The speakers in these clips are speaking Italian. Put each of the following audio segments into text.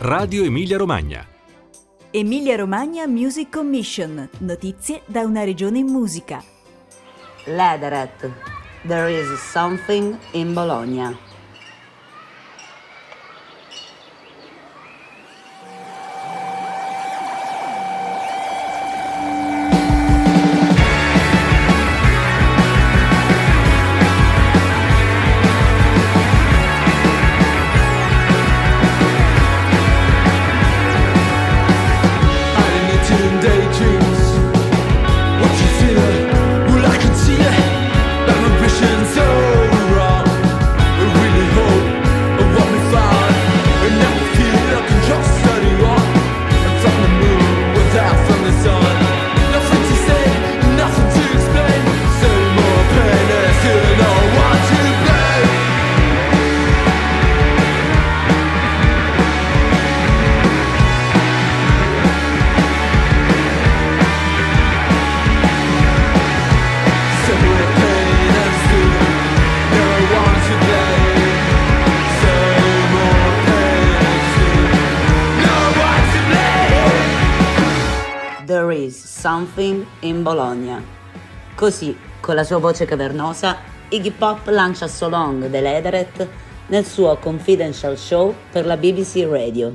Radio Emilia Romagna. Emilia Romagna Music Commission. Notizie da una regione in musica. Lederet. There is something in Bologna. Something in Bologna. Così, con la sua voce cavernosa, Iggy Pop lancia So Long dell'Ederet nel suo confidential show per la BBC Radio.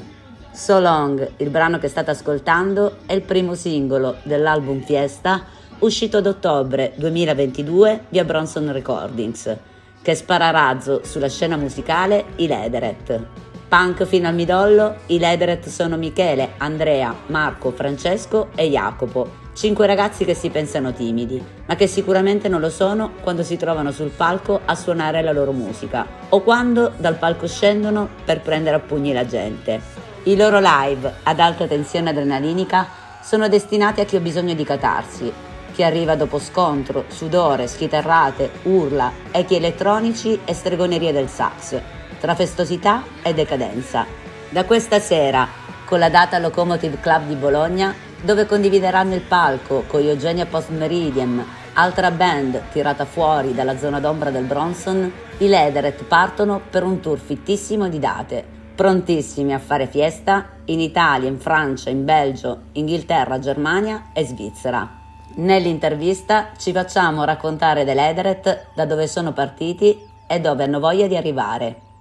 So Long, il brano che state ascoltando, è il primo singolo dell'album Fiesta uscito ad ottobre 2022 via Bronson Recordings, che spara razzo sulla scena musicale i Lederet. Punk fino al midollo, i Lederet sono Michele, Andrea, Marco, Francesco e Jacopo, cinque ragazzi che si pensano timidi, ma che sicuramente non lo sono quando si trovano sul palco a suonare la loro musica o quando dal palco scendono per prendere a pugni la gente. I loro live ad alta tensione adrenalinica sono destinati a chi ha bisogno di catarsi, chi arriva dopo scontro, sudore, schitarrate, urla, echi elettronici e stregonerie del sax, tra festosità e decadenza. Da questa sera, con la data Locomotive Club di Bologna, dove condivideranno il palco con Eugenia Post Meridiem, altra band tirata fuori dalla zona d'ombra del Bronson, i Lederet partono per un tour fittissimo di date, prontissimi a fare fiesta in Italia, in Francia, in Belgio, Inghilterra, Germania e Svizzera. Nell'intervista ci facciamo raccontare dell'Ederet, da dove sono partiti e dove hanno voglia di arrivare.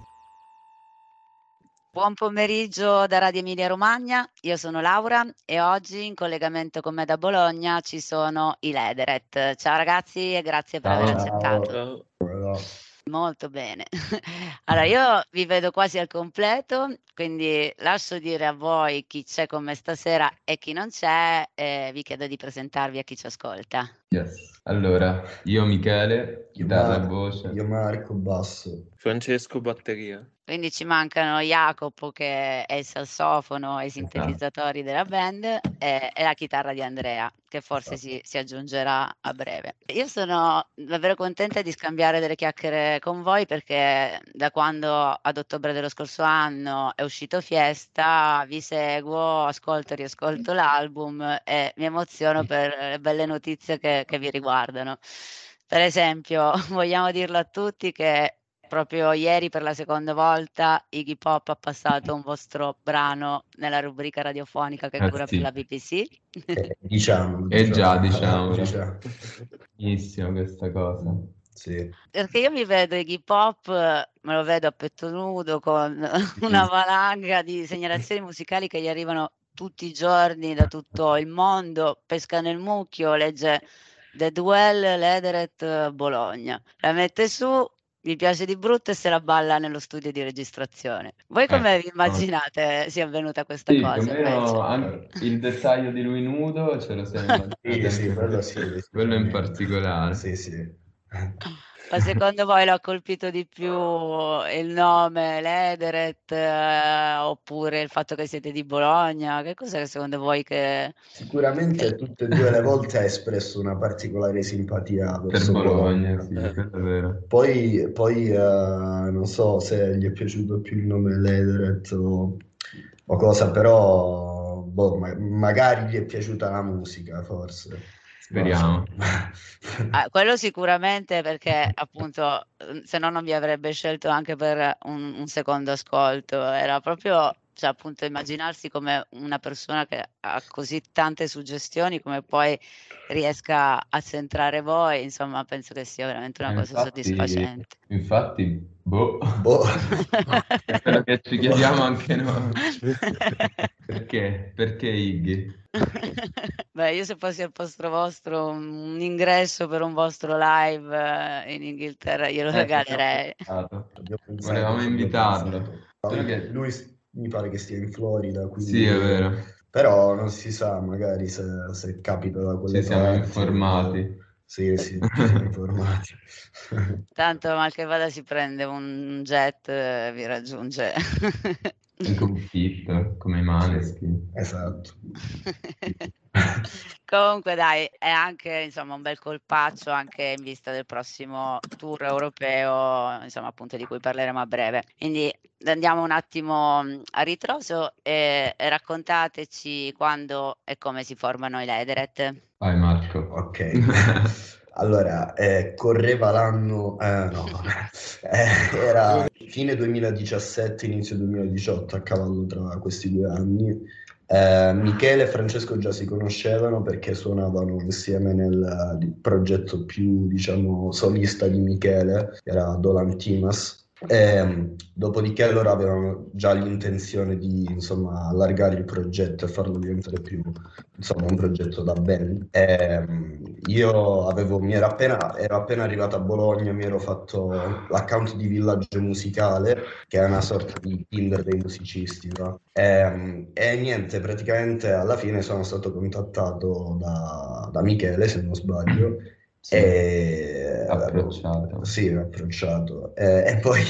Buon pomeriggio da Radio Emilia Romagna, io sono Laura e oggi in collegamento con me da Bologna ci sono i Lederet. Ciao ragazzi e grazie per aver accettato. Molto bene. Allora, io vi vedo quasi al completo, quindi lascio dire a voi chi c'è con me stasera e chi non c'è, e vi chiedo di presentarvi a chi ci ascolta. Yes. Allora, io Michele, Io chitarra e Marco, voce. io Marco, basso. Francesco Batteria. Quindi ci mancano Jacopo che è il sassofono e i sintetizzatori della band e, e la chitarra di Andrea che forse si, si aggiungerà a breve. Io sono davvero contenta di scambiare delle chiacchiere con voi perché da quando ad ottobre dello scorso anno è uscito Fiesta vi seguo, ascolto e riascolto l'album e mi emoziono per le belle notizie che, che vi riguardano. Per esempio, vogliamo dirlo a tutti che proprio ieri per la seconda volta Iggy Pop ha passato un vostro brano nella rubrica radiofonica che Ah, cura sì. per la BBC. Eh, diciamo. Eh già, diciamo. diciamo. Benissimo questa cosa. Sì. Perché io mi vedo Iggy Pop, eh, me lo vedo a petto nudo con una valanga di segnalazioni musicali che gli arrivano tutti i giorni da tutto il mondo, pesca nel mucchio, legge The Duel Lederet Bologna, la mette su, gli piace di brutto e se la balla nello studio di registrazione. Voi come vi immaginate sia avvenuta questa Sì, cosa? il dettaglio di lui nudo ce lo siamo immaginati Sì, sì, quello sì, Quello in particolare. Sì, sì. Ma secondo voi l'ha colpito di più il nome Lederet eh, oppure il fatto che siete di Bologna? Che cos'è secondo voi che... Sicuramente tutte e due le volte ha espresso una particolare simpatia Per verso Bologna, sì, Eh. è. Poi, poi eh, non so se gli è piaciuto più il nome Lederet o, o cosa, però boh, ma- magari gli è piaciuta la musica, forse. Speriamo. Ah, quello sicuramente perché appunto se no non vi avrebbe scelto anche per un, un secondo ascolto, era proprio cioè appunto immaginarsi come una persona che ha così tante suggestioni, come poi riesca a centrare voi, insomma, penso che sia veramente una Eh, cosa infatti, soddisfacente. infatti, boh, Boh. che ci chiediamo anche noi. Perché? Perché Iggy? Beh, io se fossi al posto vostro, un ingresso per un vostro live eh, in Inghilterra glielo Eh, regalerei. Volevamo invitarlo. Lui mi pare che stia in Florida, quindi... Sì, è vero. Però non si sa, magari se, se capita da quelle Ci siamo parti. informati. Sì, sì, ci siamo informati. Tanto mal che vada si prende un jet e vi raggiunge. Un fit, come i Maneskin. Esatto. Comunque dai, è anche insomma un bel colpaccio anche in vista del prossimo tour europeo, insomma appunto di cui parleremo a breve. Quindi andiamo un attimo mh, a ritroso e, e raccontateci quando e come si formano i Lederet. Vai Marco. Ok. Allora, eh, correva l'anno, eh, no, eh, era fine 2017, inizio 2018, a cavallo tra questi due anni. Eh, Michele e Francesco già si conoscevano perché suonavano insieme nel eh, progetto più, diciamo, solista di Michele, che era Dolan Timas. E, dopodiché loro avevano già l'intenzione di, insomma, allargare il progetto e farlo diventare più, insomma, un progetto da band. E, io avevo, mi era appena, ero appena arrivato a Bologna, mi ero fatto l'account di Villaggio Musicale, che è una sorta di Tinder dei musicisti, no? E, e niente, praticamente alla fine sono stato contattato da, da Michele, se non sbaglio, Sì, e approcciato. sì, approcciato. Eh, e poi,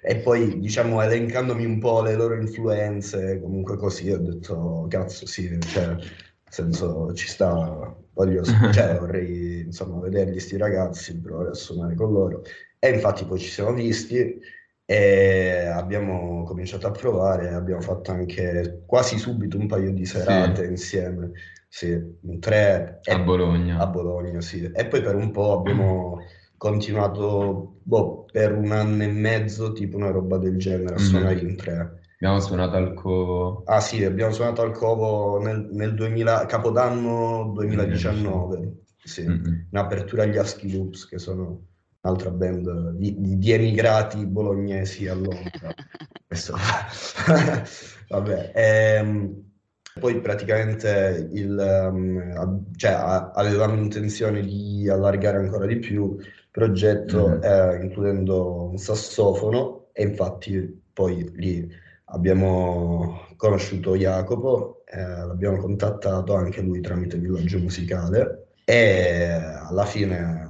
e poi, diciamo, elencandomi un po' le loro influenze, comunque così, ho detto, cazzo, sì, cioè, nel senso, ci sta, voglio, cioè, vorrei, insomma, vederli sti ragazzi, provare a suonare con loro. E infatti poi ci siamo visti e abbiamo cominciato a provare, abbiamo fatto anche quasi subito un paio di serate insieme, sì, tre, A Bologna. a Bologna, sì. E poi per un po' abbiamo continuato, boh, per un anno e mezzo, tipo una roba del genere, a Mhm. suonare in tre. Abbiamo suonato al Covo. Ah sì, abbiamo suonato al Covo nel, nel 2000, Capodanno 2019, sì, Mm-mm. in apertura agli Husky Loops, che sono un'altra band di, di- di emigrati bolognesi a Londra. Questo- Vabbè, ehm, poi praticamente il, a- cioè, a- avevamo intenzione di allargare ancora di più il progetto, Mhm. eh, includendo un sassofono, e infatti poi lì abbiamo conosciuto Jacopo, eh, l'abbiamo contattato anche lui tramite Villaggio Musicale, e alla fine,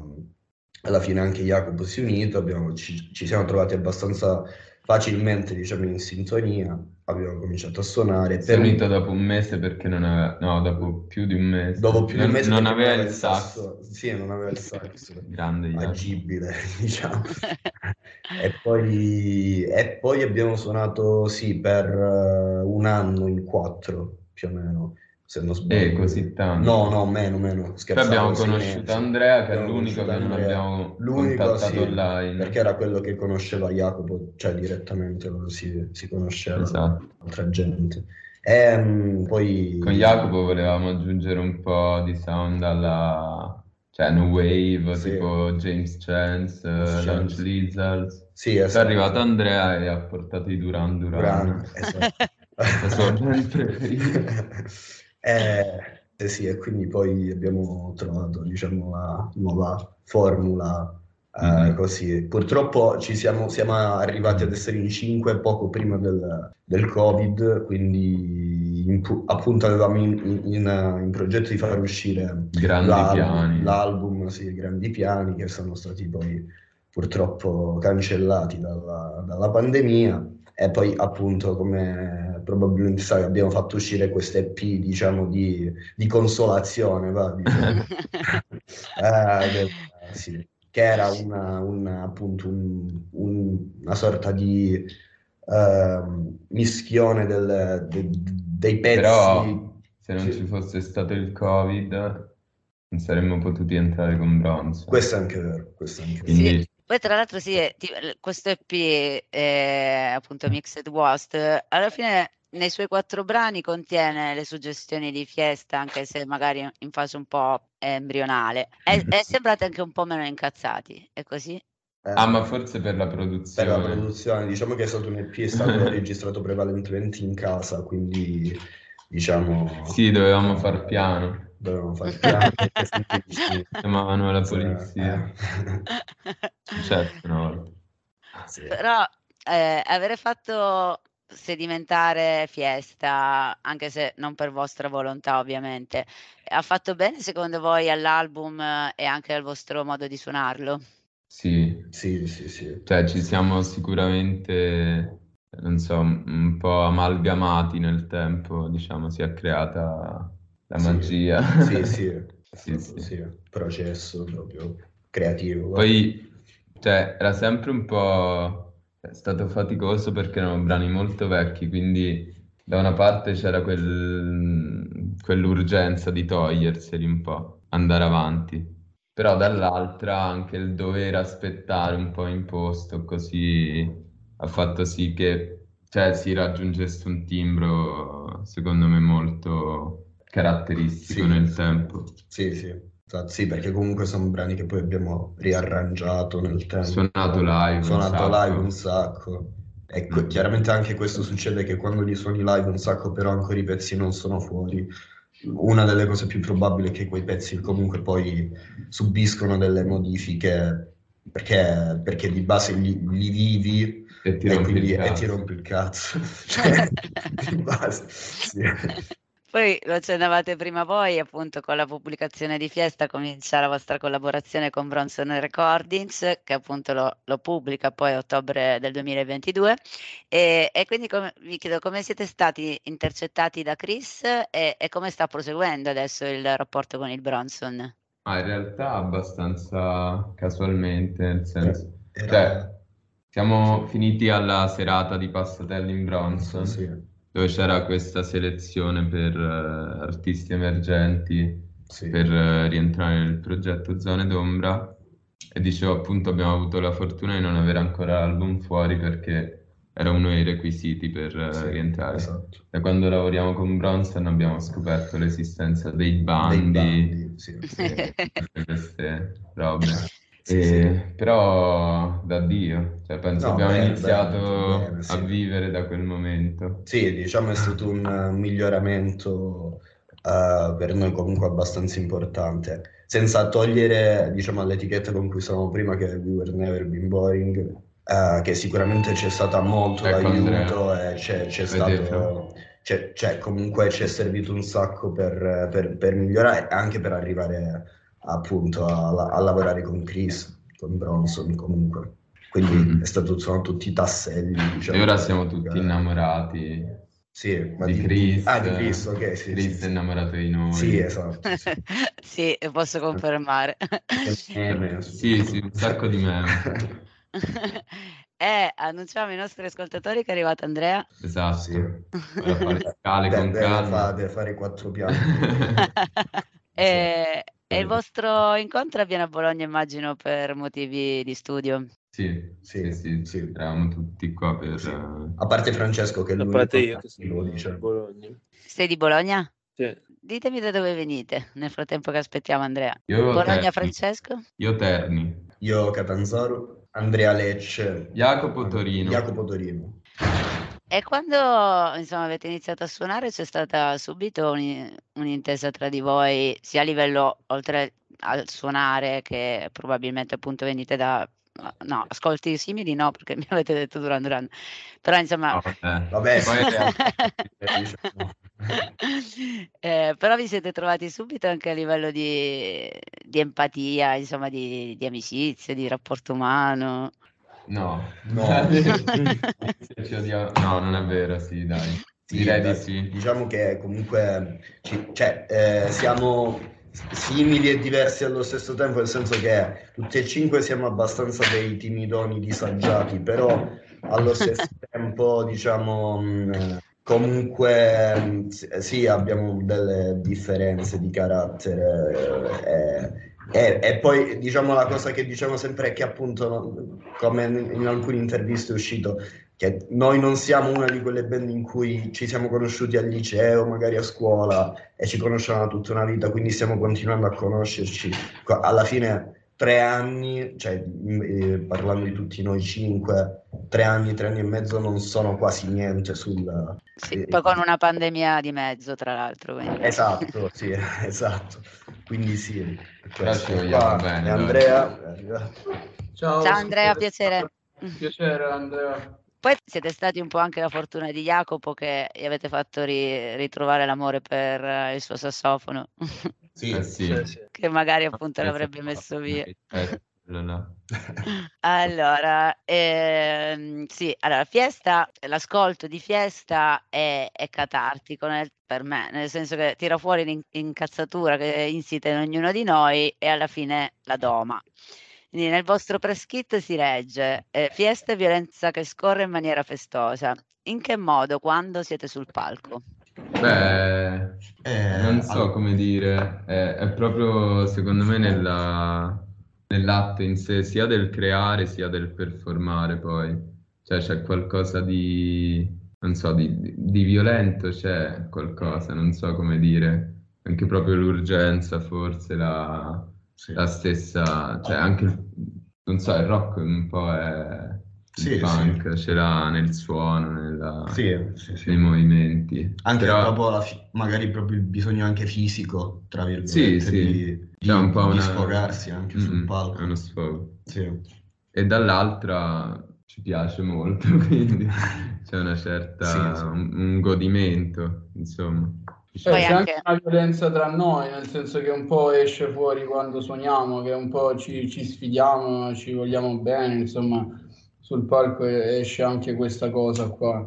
alla fine anche Jacopo si è unito, abbiamo- ci, ci siamo trovati abbastanza facilmente, diciamo, in sintonia, abbiamo cominciato a suonare. Si è Per un- unito dopo un mese perché non aveva... No, dopo più di un mese. Dopo più di un Non- mese Non aveva il sax. Sì, non aveva il sax Grande Jacopo. agibile, diciamo. E poi, e poi abbiamo suonato, sì, per eh, un anno in quattro, più o meno, se non sbaglio. Eh, così tanto. No, no, meno, meno, Poi scherzavo, abbiamo sì, conosciuto. Andrea, che è Abbiamo l'unico che non abbiamo L'unico, contattato sì, online. perché era quello che conosceva Jacopo, cioè direttamente lo si, si conosceva Esatto. altra gente. E mm, poi... Con Jacopo volevamo aggiungere un po' di sound alla... Cioè, no wave, Sì. tipo James Chance, Chance. Lizards. Sì, Poi è esatto. arrivato Andrea e ha portato i Duran Duran. Duran, esatto. La sua band preferita. Eh, eh sì, e quindi poi abbiamo trovato, diciamo, la nuova formula eh, Mhm. così. Purtroppo ci siamo, siamo arrivati ad essere in cinque poco prima del, del Covid, quindi in pu- appunto avevamo in, in- in- in progetto di far uscire piani. l'album, sì, grandi piani che sono stati poi purtroppo cancellati dalla, dalla pandemia. E poi appunto, come probabilmente sai, abbiamo fatto uscire queste EP, diciamo, di, di consolazione, va, diciamo. Eh, che, sì, che era una, una, appunto un- un- una sorta di ehm, mischione del- de- dei pezzi. Però se non Sì. ci fosse stato il Covid non saremmo potuti entrare con Bronzo. Questo è anche vero, questo è anche vero. Quindi Poi tra l'altro sì, ti- questo EP, eh, appunto Mixed Worst, alla fine nei suoi quattro brani contiene le suggestioni di Fiesta, anche se magari in fase un po' embrionale. E, e sembrate anche un po' meno incazzati, è così? Eh, Ah, ma forse per la per la produzione. produzione, diciamo che è stato un EP, è stato registrato prevalentemente in casa, quindi diciamo Sì, dovevamo far piano. Dovevamo fare vicini. Chiamavano la polizia. eh. Certo, una volta. Sì. Però eh, avere fatto sedimentare Fiesta, anche se non per vostra volontà ovviamente, ha fatto bene secondo voi all'album eh, e anche al vostro modo di suonarlo? Sì, Sì, sì, sì. cioè ci siamo sicuramente, non so, un po' amalgamati nel tempo, diciamo, si è creata la Sì. magia. Sì, sì, Sì, sì. sì, processo proprio creativo. Poi, cioè, era sempre un po'... è stato faticoso perché erano brani molto vecchi, quindi da una parte c'era quel- quell'urgenza di toglierseli un po', andare avanti. Però dall'altra anche il dover aspettare un po' imposto, così ha fatto sì che cioè, si raggiungesse un timbro, secondo me, molto caratteristico Sì. nel tempo. Sì, sì, esatto, sì, perché comunque sono brani che poi abbiamo riarrangiato nel tempo. Suonato live un Suonato sacco. live un sacco. E que- Mm. chiaramente anche questo succede che quando li suoni live un sacco, però ancora i pezzi non sono fuori. Una delle cose più probabili è che quei pezzi comunque poi subiscono delle modifiche perché, perché di base li, li vivi E ti e rompi quindi il e ti cazzo. rompi il cazzo. Cioè, di base, sì. Poi lo accennavate prima voi, appunto, con la pubblicazione di Fiesta comincia la vostra collaborazione con Bronson Recordings, che appunto lo, lo pubblica poi a ottobre del 2022. E, e quindi come- vi chiedo come siete stati intercettati da Chris e, e come sta proseguendo adesso il rapporto con il Bronson? Ma in realtà abbastanza casualmente, nel senso, Era- cioè, siamo finiti alla serata di Passatelli in Bronson, sì, dove c'era questa selezione per eh, artisti emergenti sì. per eh, rientrare nel progetto Zone d'Ombra e dicevo appunto abbiamo avuto la fortuna di non avere ancora l'album fuori perché era uno dei requisiti per eh, Sì, rientrare. esatto. Da quando lavoriamo con Bronson abbiamo scoperto l'esistenza dei Dei bandi bandi, sì. tutte queste robe. Sì, E- sì. Però da Dio, cioè penso No, abbiamo bene, iniziato bene, bene, a sì. vivere da quel momento. Sì, diciamo è stato un eh, miglioramento eh, per noi comunque abbastanza importante, senza togliere, diciamo, all'etichetta con cui stavamo prima, che è We Were Never Been Boring, eh, che sicuramente c'è stata molto Ecco, d'aiuto e c'è, c'è Vedete? stato, c'è- c'è- comunque ci è servito un sacco per, per- per migliorare e anche per arrivare appunto a, a lavorare con Chris, con Bronson comunque. Quindi Mhm. è stato, sono tutti tasselli, diciamo. E ora siamo tutti Eh, innamorati sì, ma di Chris. Ah, di Chris, ok, sì, Chris sì, è innamorato di noi. Sì, esatto. Sì, Sì, posso confermare. Sì, sì, un sacco di meme. E annunciamo ai nostri ascoltatori che è arrivato Andrea. Esatto. Sì. Ora fare scale De- con deve, calma. fa- deve fare i quattro piani. e, e il vostro incontro avviene a Bologna, immagino, per motivi di studio. Sì, Sì, sì, sì, eravamo tutti qua per... Sì. eh, A parte Francesco che A parte io che lo sono dice. a Bologna. Sei di Bologna? Sì. Ditemi da dove venite nel frattempo che aspettiamo Andrea. Io Bologna, Terni. Francesco? Io Terni. Io Catanzaro, Andrea Lecce, Jacopo Torino. Jacopo Torino. E quando insomma, avete iniziato a suonare c'è stata subito un- un'intesa tra di voi, sia a livello oltre al suonare, che probabilmente appunto venite da no, ascolti simili, no, perché mi avete detto Duran Duran, però insomma, No, vabbè. Vabbè, Poi. Eh, però vi siete trovati subito anche a livello di, di empatia, insomma, di, di amicizia, di rapporto umano. No. No. No, non è vero, sì, dai. Sì, Direi di sì. Diciamo che comunque ci- cioè, eh, siamo simili e diversi allo stesso tempo, nel senso che tutti e cinque siamo abbastanza dei timidoni disagiati, però allo stesso tempo, diciamo, mh, comunque mh, s- sì, abbiamo delle differenze di carattere eh, E, e poi diciamo la cosa che diciamo sempre è che appunto, come in, alcune interviste è uscito, che noi non siamo una di quelle band in cui ci siamo conosciuti al liceo, magari a scuola e ci conosciamo da tutta una vita, quindi stiamo continuando a conoscerci. Alla fine tre anni, cioè m- eh, parlando di tutti noi cinque, tre anni, tre anni e mezzo non sono quasi niente sul... Sì, eh, poi con una pandemia di mezzo, tra l'altro. quindi- Esatto, sì, esatto. Quindi sì, vogliamo Qua bene. Andrea. Ciao, Ciao Andrea, piacere. Piacere Andrea. Poi siete stati un po' anche la fortuna di Jacopo che gli avete fatto ri- ritrovare l'amore per eh, il suo sassofono, Sì, sì. Sì, che magari appunto l'avrebbe messo via. eh, Allora, ehm, sì, allora, Fiesta, l'ascolto di Fiesta è, è catartico nel- per me, nel senso che tira fuori l'in- l'incazzatura che è insita in ognuno di noi e alla fine la doma. Quindi nel vostro press kit si legge eh, Fiesta e violenza che scorre in maniera festosa. In che modo, quando siete sul palco? Beh, Eh, non so allora- come dire, è, è proprio secondo me nella- nell'atto in sé, sia del creare sia del performare poi. Cioè c'è qualcosa di, non so, di, di- violento, c'è qualcosa, non so come dire. Anche proprio l'urgenza, forse la, Sì. la stessa, cioè anche, non so, il rock un po' è Sì, punk, ce l'ha nel suono, nella- Sì, sì, sì. nei movimenti. Anche Però- proprio la fi- magari proprio il bisogno anche fisico, tra virgolette, Sì, sì. di, di- C'è un po' di una- sfogarsi anche sul Mm-mm, palco. È uno sfogo. Sì. E dall'altra ci piace molto, quindi c'è una certa, Sì, sì. Un, un godimento, insomma. Cioè, Poi c'è anche anche- una violenza tra noi, nel senso che un po' esce fuori quando suoniamo, che un po' ci, ci sfidiamo, ci vogliamo bene, insomma, sul palco esce anche questa cosa qua.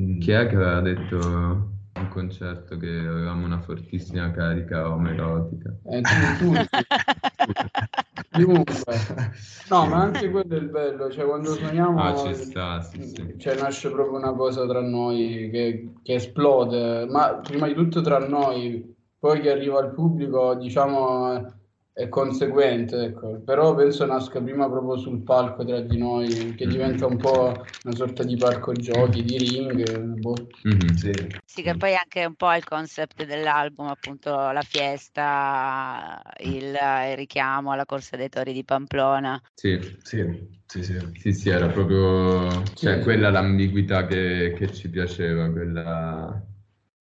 Mm. Chi è che aveva detto un concerto che avevamo una fortissima carica omerotica? Eh, tu, tu, chiunque. No, ma anche quello è il bello, cioè quando suoniamo Ah, ci sta, sì, sì. cioè, nasce proprio una cosa tra noi che, che esplode, ma prima di tutto tra noi, poi che arriva al pubblico, diciamo, è conseguente, ecco. Però penso nasca prima proprio sul palco tra di noi, che Mm. diventa un po' una sorta di parco giochi, di ring, boh. Mhm. Sì. Sì, che poi anche un po' il concept dell'album, appunto la fiesta, il, il richiamo alla Corsa dei Tori di Pamplona. Sì, Sì, sì, sì. sì, sì, era proprio, cioè Sì. quella l'ambiguità che, che ci piaceva, quella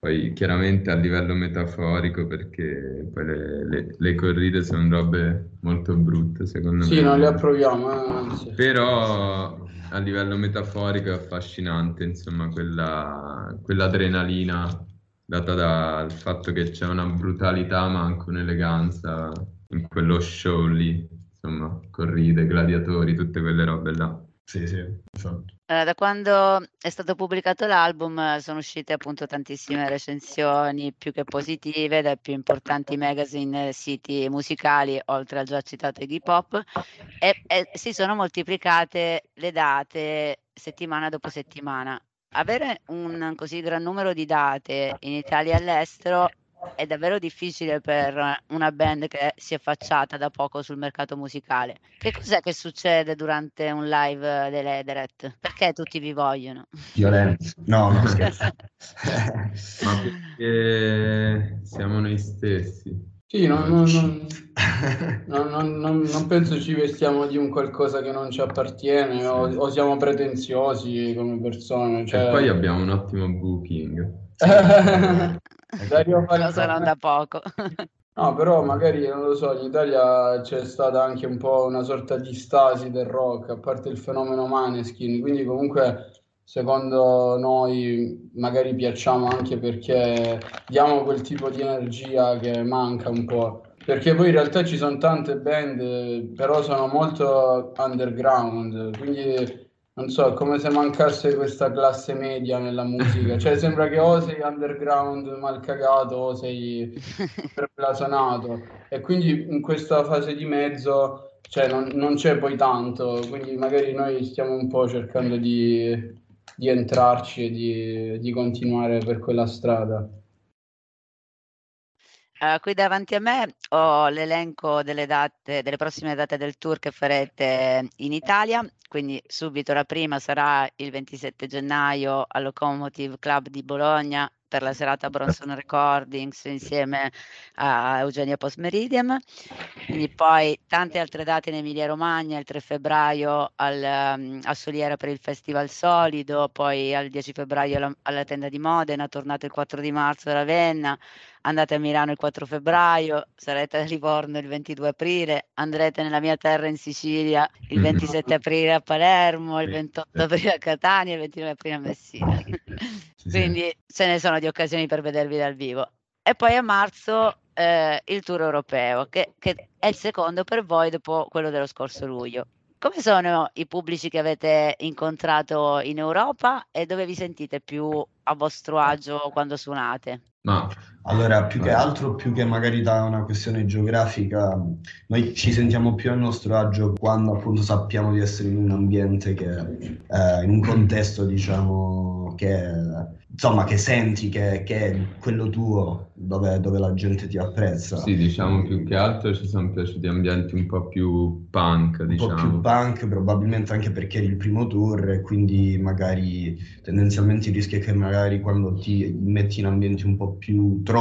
poi chiaramente a livello metaforico perché poi le, le- le corride sono robe molto brutte secondo Sì, me. non le approviamo, eh, anzi. Però a livello metaforico è affascinante, insomma, quella, quell'adrenalina data dal fatto che c'è una brutalità ma anche un'eleganza in quello show lì, insomma, corride, gladiatori, tutte quelle robe là. Sì, sì, esatto. Eh, da quando è stato pubblicato l'album eh, sono uscite appunto tantissime recensioni più che positive dai più importanti magazine e siti musicali, oltre al già citato Iggy Pop, e, e si sono moltiplicate le date settimana dopo settimana. Avere un così gran numero di date in Italia e all'estero è davvero difficile per una band che si è affacciata da poco sul mercato musicale. Che cos'è che succede durante un live dell'Ederet? Perché tutti vi vogliono? Violenza. No, no, scherzo. Ma perché siamo noi stessi. Sì, non, non- non- non- non- non- non penso ci vestiamo di un qualcosa che non ci appartiene o, o siamo pretenziosi come persone. Cioè... E poi abbiamo un ottimo booking. Cosa non da poco. No, però magari non lo so, in Italia c'è stata anche un po' una sorta di stasi del rock, a parte il fenomeno Maneskin, quindi comunque secondo noi magari piacciamo anche perché diamo quel tipo di energia che manca un po'. Perché poi in realtà ci sono tante band, però sono molto underground, quindi non so, è come se mancasse questa classe media nella musica. Cioè sembra che o sei underground mal cagato o sei super blasanato. E quindi in questa fase di mezzo, cioè, non, non c'è poi tanto, quindi magari noi stiamo un po' cercando di, di entrarci e di, di continuare per quella strada. Eh, qui davanti a me ho l'elenco delle date, delle prossime date del tour che farete in Italia. Quindi subito la prima sarà il 27 gennaio al Locomotive Club di Bologna per la serata Bronson Recordings insieme a Eugenia Post Meridian. Quindi poi tante altre date in Emilia Romagna, il 3 febbraio al, um, a Soliera per il Festival Solido, poi al 10 febbraio alla, alla tenda di Modena, tornate il 4 di marzo da Ravenna, andate a Milano il 4 febbraio, sarete a Livorno il 22 aprile, andrete nella mia terra in Sicilia il 27 aprile a Palermo, il 28 aprile a Catania il 29 aprile a Messina. Quindi ce ne sono di occasioni per vedervi dal vivo. E poi a marzo eh, il tour europeo, che, che è il secondo per voi dopo quello dello scorso luglio. Come sono i pubblici che avete incontrato in Europa e dove vi sentite più a vostro agio quando suonate? Ma Allora, più che altro, più che magari da una questione geografica, noi ci sentiamo più a nostro agio quando appunto sappiamo di essere in un ambiente che, eh, in un contesto, diciamo, che, insomma, che senti che, che è quello tuo, dove, dove la gente ti apprezza. sì, diciamo più che altro ci sono piaciuti ambienti un po' più punk, un po' diciamo. più punk, probabilmente anche perché eri il primo tour e quindi magari tendenzialmente il rischio è che magari quando ti metti in ambienti un po' più troppo,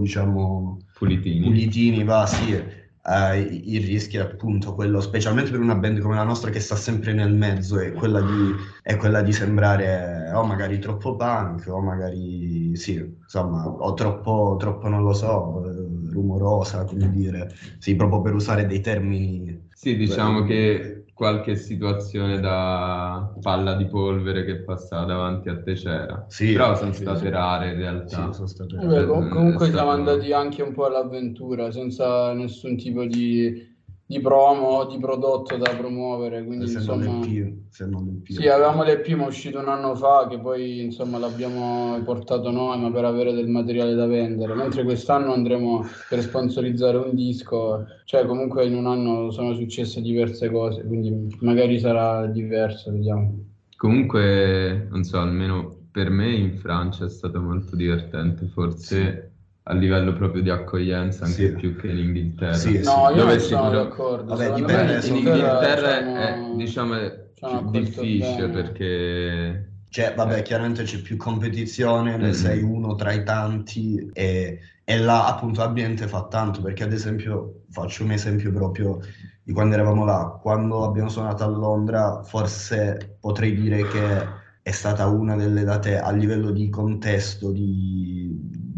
diciamo, Pulitini. pulitini, va, sì, eh, il rischio è appunto quello, specialmente per una band come la nostra che sta sempre nel mezzo, è quella di, è quella di sembrare o magari troppo punk o magari, sì, insomma, o troppo, troppo non lo so, eh, rumorosa, come dire, sì, proprio per usare dei termini Sì, diciamo Beh, che qualche situazione da palla di polvere che passava davanti a te c'era. Sì, Però sono sì, state sì. rare in Sì, realtà. sono state- Vabbè, com- Eh, comunque siamo stato- andati anche un po' all'avventura, senza nessun tipo di, di promo o di prodotto da promuovere, quindi se non insomma... è più, se non più. Sì, avevamo l'EP ma è uscito un anno fa che poi insomma l'abbiamo portato noi ma per avere del materiale da vendere, mentre quest'anno andremo per sponsorizzare un disco, cioè comunque in un anno sono successe diverse cose, quindi magari sarà diverso, vediamo. Comunque, non so, almeno per me in Francia è stato molto divertente, forse a livello proprio di accoglienza anche Sì. più che in Inghilterra. Sì, No, io non sono sicuro- d'accordo, Vabbè, dipende, in Inghilterra diciamo, è, diciamo, accolto difficile bene. perché Cioè, vabbè, chiaramente c'è più competizione, ne Mm. sei uno tra i tanti e, e là appunto l'ambiente fa tanto, perché ad esempio, faccio un esempio proprio di quando eravamo là, quando abbiamo suonato a Londra, forse potrei dire che è stata una delle date a livello di contesto, di,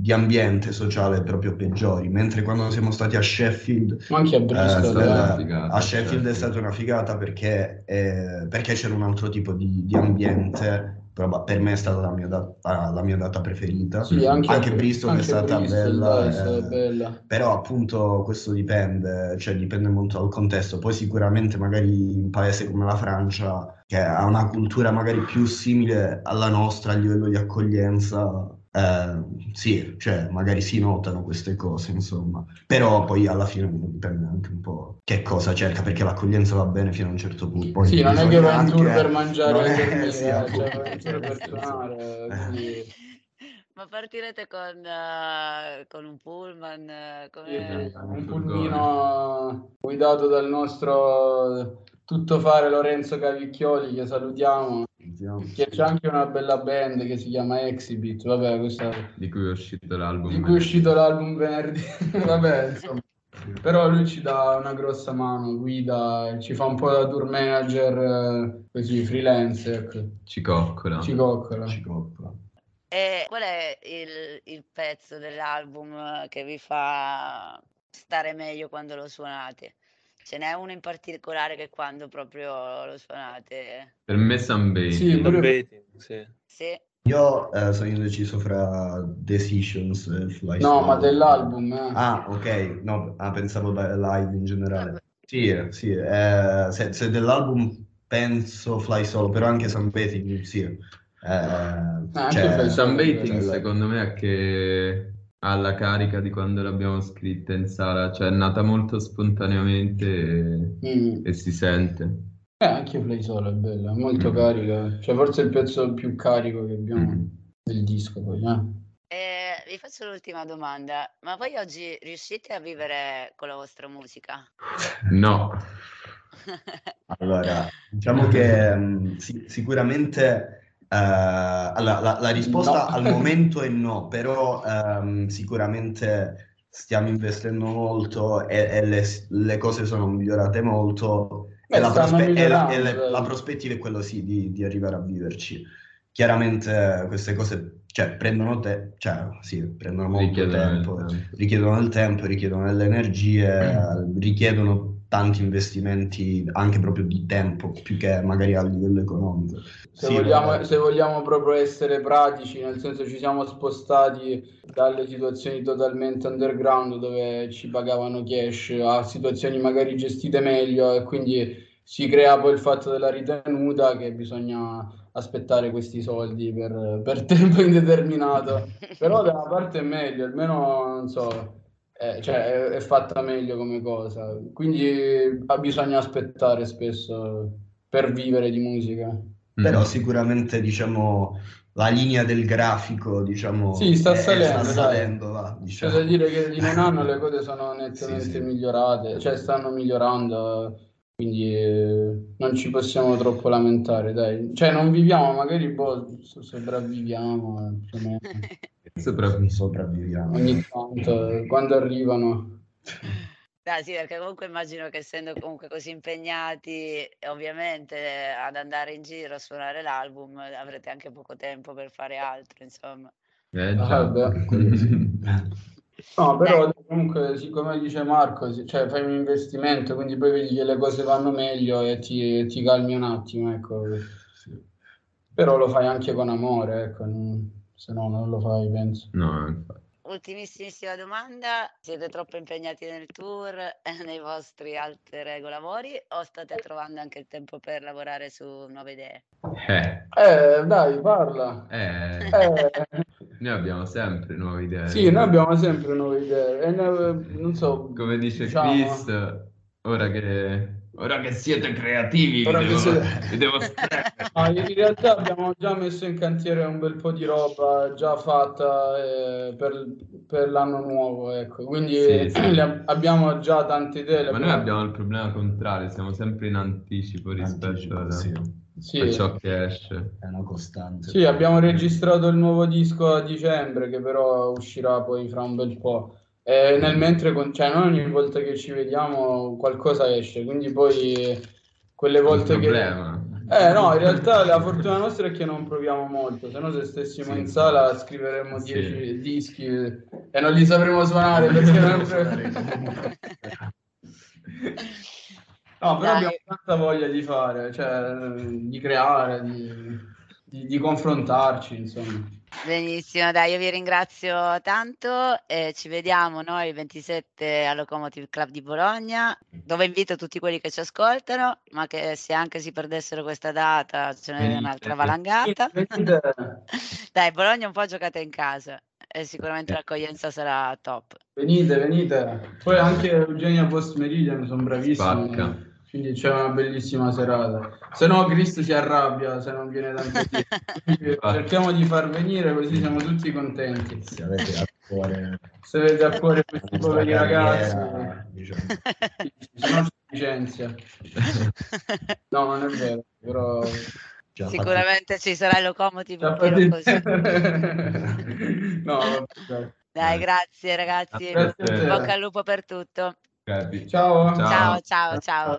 di ambiente sociale proprio peggiori, mentre quando siamo stati a Sheffield Ma anche a Eh, Bristol, eh. figata, a Sheffield è Sheffield. stata una figata perché, eh, perché c'era un altro tipo di, di ambiente. Proba- per me è stata la mia data, la mia data preferita. Sì, anche, Anche Bristol è anche stata Bristol, bella, dai, è eh, stata bella. Però appunto questo dipende, cioè dipende molto dal contesto. Poi sicuramente magari un paese come la Francia, che ha una cultura magari più simile alla nostra a livello di accoglienza, eh, sì, cioè magari si notano queste cose, insomma. Però poi alla fine dipende anche un po' che cosa cerca, perché l'accoglienza va bene fino a un certo punto. Poi Sì, non è che vai in tour per mangiare non è- sì, eh, cioè per quindi... Ma partirete con, eh, con un pullman? eh, come- Sì, un pulmino guidato dal nostro tuttofare Lorenzo Cavicchioli che salutiamo che c'è anche una bella band che si chiama Exhibit vabbè questa di cui è uscito l'album. di cui è uscito l'album venerdì vabbè insomma però lui ci dà una grossa mano guida ci fa un po' da tour manager eh, così freelance ecco Ci coccola. ci coccola Ci coppa. E qual è il, il pezzo dell'album che vi fa stare meglio quando lo suonate? Ce n'è uno in particolare che quando proprio lo suonate? Per me Sunbathing. Sì, Sunbathing, sì. Sì. Io eh, sono indeciso fra Decisions e Fly no ma dell'album eh. Ah, ok, no, ah, pensavo da live in generale. Sì, sì, eh, se, se dell'album penso Fly Solo, però anche Sunbathing, sì. Eh, anche cioè, Fly Solo. Sunbathing cioè, secondo me è che ha la carica di quando l'abbiamo scritta in sala, cioè è nata molto spontaneamente e, Mm. e si sente. Eh, anche Play Solo è bella, è molto Mm. carica, cioè forse è il pezzo più carico che abbiamo Mm. del disco poi, eh. E vi faccio l'ultima domanda. Ma voi oggi riuscite a vivere con la vostra musica? No, Allora, diciamo che mh, si- sicuramente eh, allora, la, la risposta No. al momento è no, però ehm, sicuramente stiamo investendo molto e, e le, le cose sono migliorate molto e Beh, la, stanno prospe- e la- e migliorando, le- la prospettiva è quello sì di, di arrivare a viverci. Chiaramente queste cose cioè, prendono, te- cioè, sì, prendono molto richiedono tempo tempo. richiedono del tempo, richiedono delle energie, richiedono tanti investimenti anche proprio di tempo, più che magari a livello economico. Se, Sì, vogliamo, vabbè. se vogliamo proprio essere pratici, nel senso ci siamo spostati dalle situazioni totalmente underground dove ci pagavano cash a situazioni magari gestite meglio e quindi si crea poi il fatto della ritenuta che bisogna aspettare questi soldi per, per tempo indeterminato. Però da una parte è meglio, almeno non so, eh, cioè è, è fatta meglio come cosa. Quindi eh, bisogna aspettare spesso per vivere di musica. Però Mm. sicuramente diciamo la linea del grafico diciamo Sì, sta è- salendo, sta salendo, va, C'è diciamo. da dire che in un anno le cose sono nettamente Sì, sì. migliorate, cioè stanno migliorando, quindi eh, non ci possiamo troppo lamentare, dai. Cioè non viviamo, magari boh, so- sopravviviamo, eh, più o meno. Sopravviviamo. ogni tanto, eh, quando arrivano. Dai, sì, perché comunque immagino che essendo comunque così impegnati, e ovviamente eh, ad andare in giro a suonare l'album, eh, avrete anche poco tempo per fare altro, insomma. Eh, Ah, beh. No, però comunque, sì, come dice Marco, cioè, fai un investimento, quindi poi vedi che le cose vanno meglio e ti, ti calmi un attimo, ecco. Però lo fai anche con amore, ecco, non- se no non lo fai, penso. No, infatti. Ultimissimissima domanda, siete troppo impegnati nel tour e nei vostri altri lavori o state trovando anche il tempo per lavorare su nuove idee? Eh, Eh, dai, parla. eh, Eh, noi abbiamo sempre nuove idee. sì, noi abbiamo sempre nuove idee. E ne- non so, Come dice diciamo- Chris, ora che, ora che siete creativi, vi Ora che devo, siete- vi devo. No, in realtà abbiamo già messo in cantiere un bel po' di roba già fatta eh, per, per l'anno nuovo, ecco. Quindi Sì, sì. abbiamo già tante idee. Ma noi abbiamo- il problema contrario, siamo sempre in anticipo rispetto Anticipo, a, sì. Sì. a ciò che esce. È una costante. Sì, abbiamo registrato il nuovo disco a dicembre, che però uscirà poi fra un bel po'. E nel mentre, con- cioè, non ogni volta che ci vediamo qualcosa esce, quindi poi quelle volte che... problema. Eh no, in realtà la fortuna nostra è che non proviamo molto, se no se stessimo Sì. in sala scriveremmo Sì. 10 dischi e non li sapremo suonare perché non No, però Dai. abbiamo tanta voglia di fare, cioè di creare, di, di- di confrontarci, insomma. Benissimo, dai, io vi ringrazio tanto e ci vediamo noi il 27 al Locomotive Club di Bologna, dove invito tutti quelli che ci ascoltano, ma che se anche si perdessero questa data ce n'è un'altra valangata. Dai, Bologna un po' giocate in casa e sicuramente l'accoglienza sarà top. Venite, venite. Poi anche Eugenia Post Meridian sono bravissimi. Spacca. Quindi c'è una bellissima serata. Se no, Chris si arrabbia se non viene tanto tempo. Cerchiamo di far venire così siamo tutti contenti. Se avete a cuore Se avete a cuore questi poveri ragazzi, diciamo, se no ci licenzia. No, non è vero, però... Sicuramente ci sarà il Locomotive. No, vabbè, dai. Dai, grazie ragazzi. Grazie bocca al lupo per tutto. Capi? Ciao. Ciao, ciao, ciao.